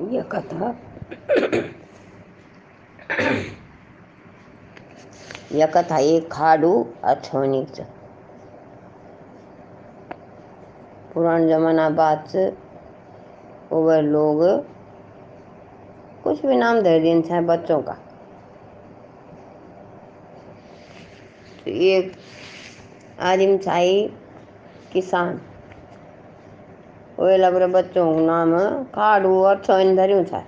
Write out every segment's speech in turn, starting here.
ये कथा। यह कथा एक खाडू अठवनी च। पुराने जमाना बात से ओवर लोग कुछ भी नाम दे दिन चाहे बच्चों का। तो एक आदिम चाहे किसान। रहे बच्चों का नाम खाडू और छोइन धरियों था।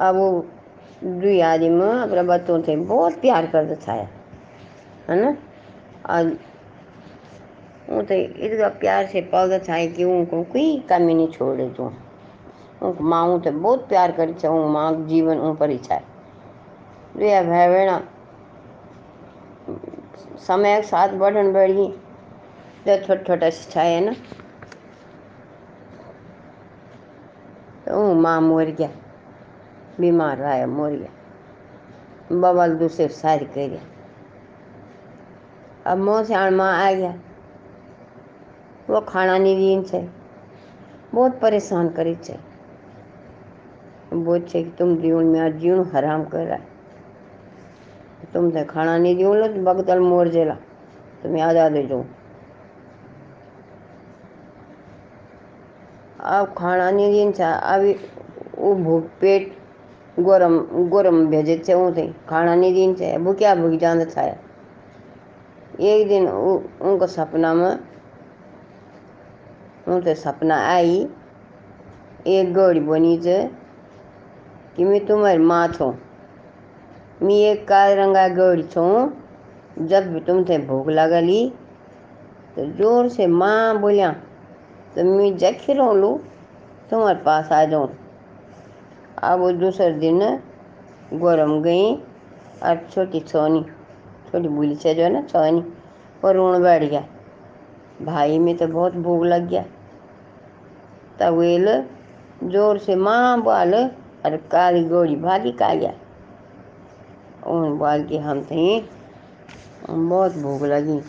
अब दुई आदिम अपने बच्चों से बहुत प्यार करते छाया है ना? आज वो तो इतना प्यार से पालता था कि उनको कोई कमी नहीं छोड़े तू। उनको माँ तो बहुत प्यार करी छे माँ जीवन ऊपर ही छाए दुया भाई बहना समय के साथ बढ़न बढ़ी तो छोटा छोटा है ना तो माँ मर गया, बीमार आया मर गया। बबल दूसरे शादी कर। गया अब मोह सियाण माँ आ गया। वो खाना नहीं दीन से बहुत परेशान करी छे। बोल कि तुम जीवन में जीवन हराम कर रहा है। तुम तो खाना नहीं दियो लो तो बगदल मोर जेला तुम्हें आज़ाद हो जाऊँ अब खाना नहीं दिन छा अब वो भूख पेट गरम गरम भेजे छे उसे, खाना नहीं दिन छे भूख्या भूख जान छाया एक दिन उनको सपना में उनसे सपना आई, एक गौड़ी बनी च कि मैं तुम्हारी माँ छूँ। मैं एक काल रंगा गौड़ी छूँ, जब भी तुमसे भूख लगली तो ज़ोर से माँ बोलिया तो मैं जखी रो लूँ, तुम्हारे पास आ जाऊँ। अब वो दूसरे दिन गरम गई, और छोटी सोनी, छोटी बुली से जो है ना, सोनी और रोण बैठ गया। भाई, में तो बहुत भूख लग गया। तब वेल ज़ोर से माँ बाल, और काली गोली भागी का गया। उन बाल के हम थी, बहुत भूख लगी।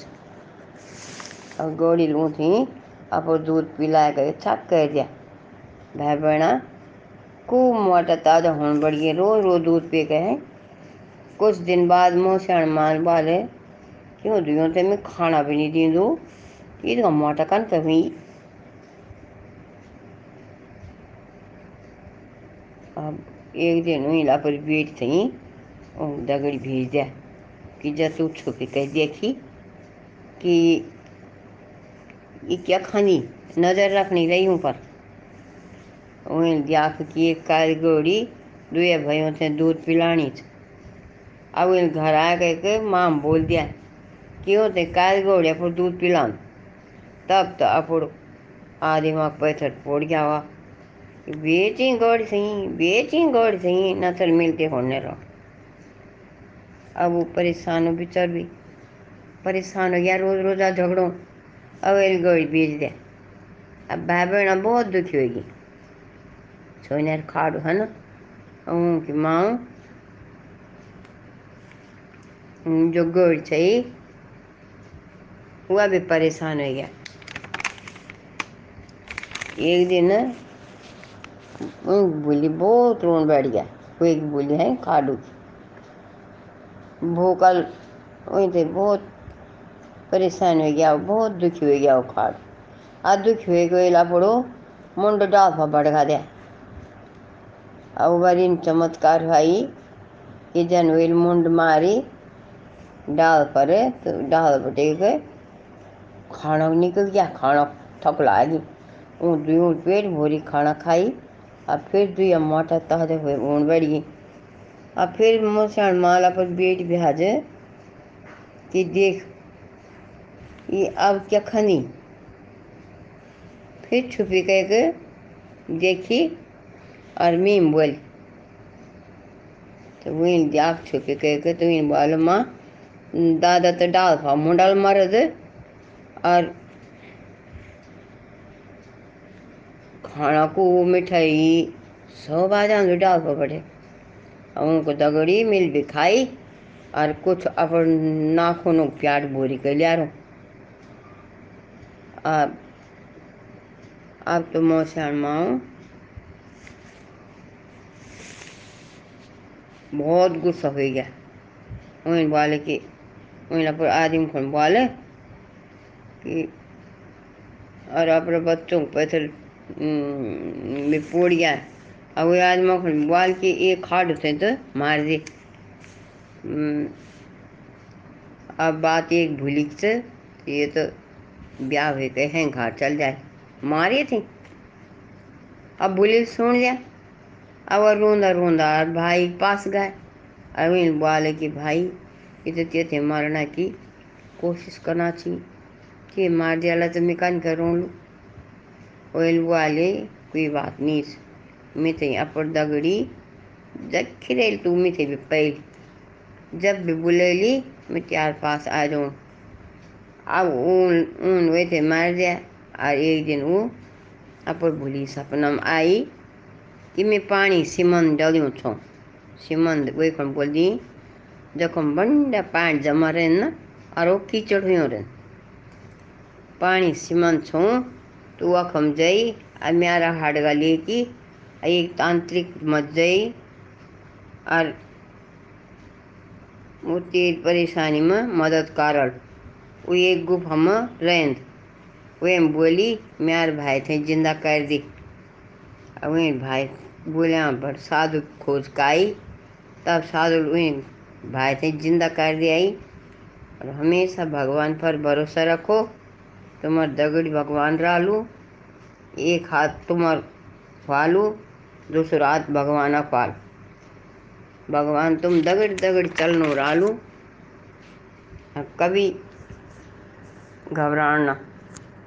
और गोली लूँ थी अब दूध पिला कर छक कर दिया भाई बहना, खूब मोटा ताज़ा होने बढ़ गया रोज रोज दूध पी के कुछ दिन बाद मोशन माल बाले क्यों दियो ते मैं खाना भी नहीं दी दूँ ये तो मोटा कन हुई अब एक दिन हुई ला पर बेट थी दगड़ी भेज दिया, कि तू छुपी कह देखी कि क्या खानी? नज़र रखनी रही पर। वहीं देख कि एक काली गोड़ी दुए भाइयों से दूध पिलानी अब घर आ गए के माम बोल दिया, क्यों काली गोड़ी पर दूध पिलान? तब तो अपुड़ आदि माँ पैथर पोड़ गया हुआ। बेची गौड़ सही, बेची गौड़ सही नथर मिलते होने रहो। अब वो परेशान हो बिचर भी परेशान हो गया रोज रोजा झगड़ों। एक गौड़ी बेच दिया अब भाई बहन बहुत दुखी होगी सोने खाड़ू है ना? उनकी माँ? जो गौड़ चाहिए, वह भी परेशान हो गया। एक दिन बोली बहुत रोन बैठ गया। वो एक बोली है खाडू भूकल वहीं थे बहुत परेशान हो गया, बहुत दुखी हो गया वो खाड़ आ दुखी हो गया पड़ो मुंड पर बढ़ा दिया। अब बारी चमत्कार भाई कि जन वेल मुंड मारी, डाल पर तो डाल बटे के खाना निकल गया, खाना थक लागी ऊँ दुई पेट भोरी खाना खाई अब फिर दुई मोटा तहते हुए ऊन बढ़ गई। अब फिर मोसाण माला पर बेट बिहाज कि देख ये अब क्या खनी? फिर छुपी कह के देखी और मीम बोल तो वही जाग छुपी कह के तो वही बोल, माँ, दादा तो डाल पा मुंडाल मरद और खाना को मिठाई सब आ जाए डाल पर पड़े। उनको दगड़ी मिल भी खाई और कुछ अपन नाखूनों प्याट बोरी कर लिया रो। आप आप तो मुसलमान बहुत गुस्सा हो गया। उन्हें बोले कि उन्हें पर आदमी को बोले कि, और अपने बच्चों को पैसे में पोड़ गया और वो आदमी को बोल के एक हार्ड होते तो मार दे। हम्म, अब बात एक भूलिक से, ये तो ब्याह हुए हैं, घर चल जाए। मारे थे। अब बोले सुन लिया। अब रोंदा रोंदा भाई पास गए। अरविंद बोले कि भाई इतने थे मारना की कोशिश करना चाहिए कि मार दिया तो मैं कान कर रो लूँ। ओयल बोले, कोई बात नहीं मैं थे अपर दगड़ी जखी रही तू मैं थे भी पहले जब भी बुलेली मैं त्यार पास आ जाऊँ। अब ऊन ऊन वे थे, मार दिया और एक दिन वो अपर भूली सपना में आई कि मैं पानी सीमन डलियों छो। सीमन वे कौन बोल दी? जखम बंडा पानी जमा रहे ना, और वो कीचड़ हुई रहे। पानी सीमन छो तो वखम जाई और मेरा हाडगा लेकी एक तांत्रिक मत जाई, और वो तेज परेशानी में मदद कारण वो एक गुफा में रहें वे बोली मेरे भाई थे ज़िंदा कर दी। वही भाई बोले हाँ पर साधु खोज का आई तब साधु वही भाई थे ज़िंदा कर दिया आई। और हमेशा भगवान पर भरोसा रखो तुम्हार दगड़ी भगवान रालू। एक हाथ तुम्हार फालू दूसरा हाथ भगवान फाल भगवान तुम दगड़ दगड़ चलनो रालू। कभी घबराना।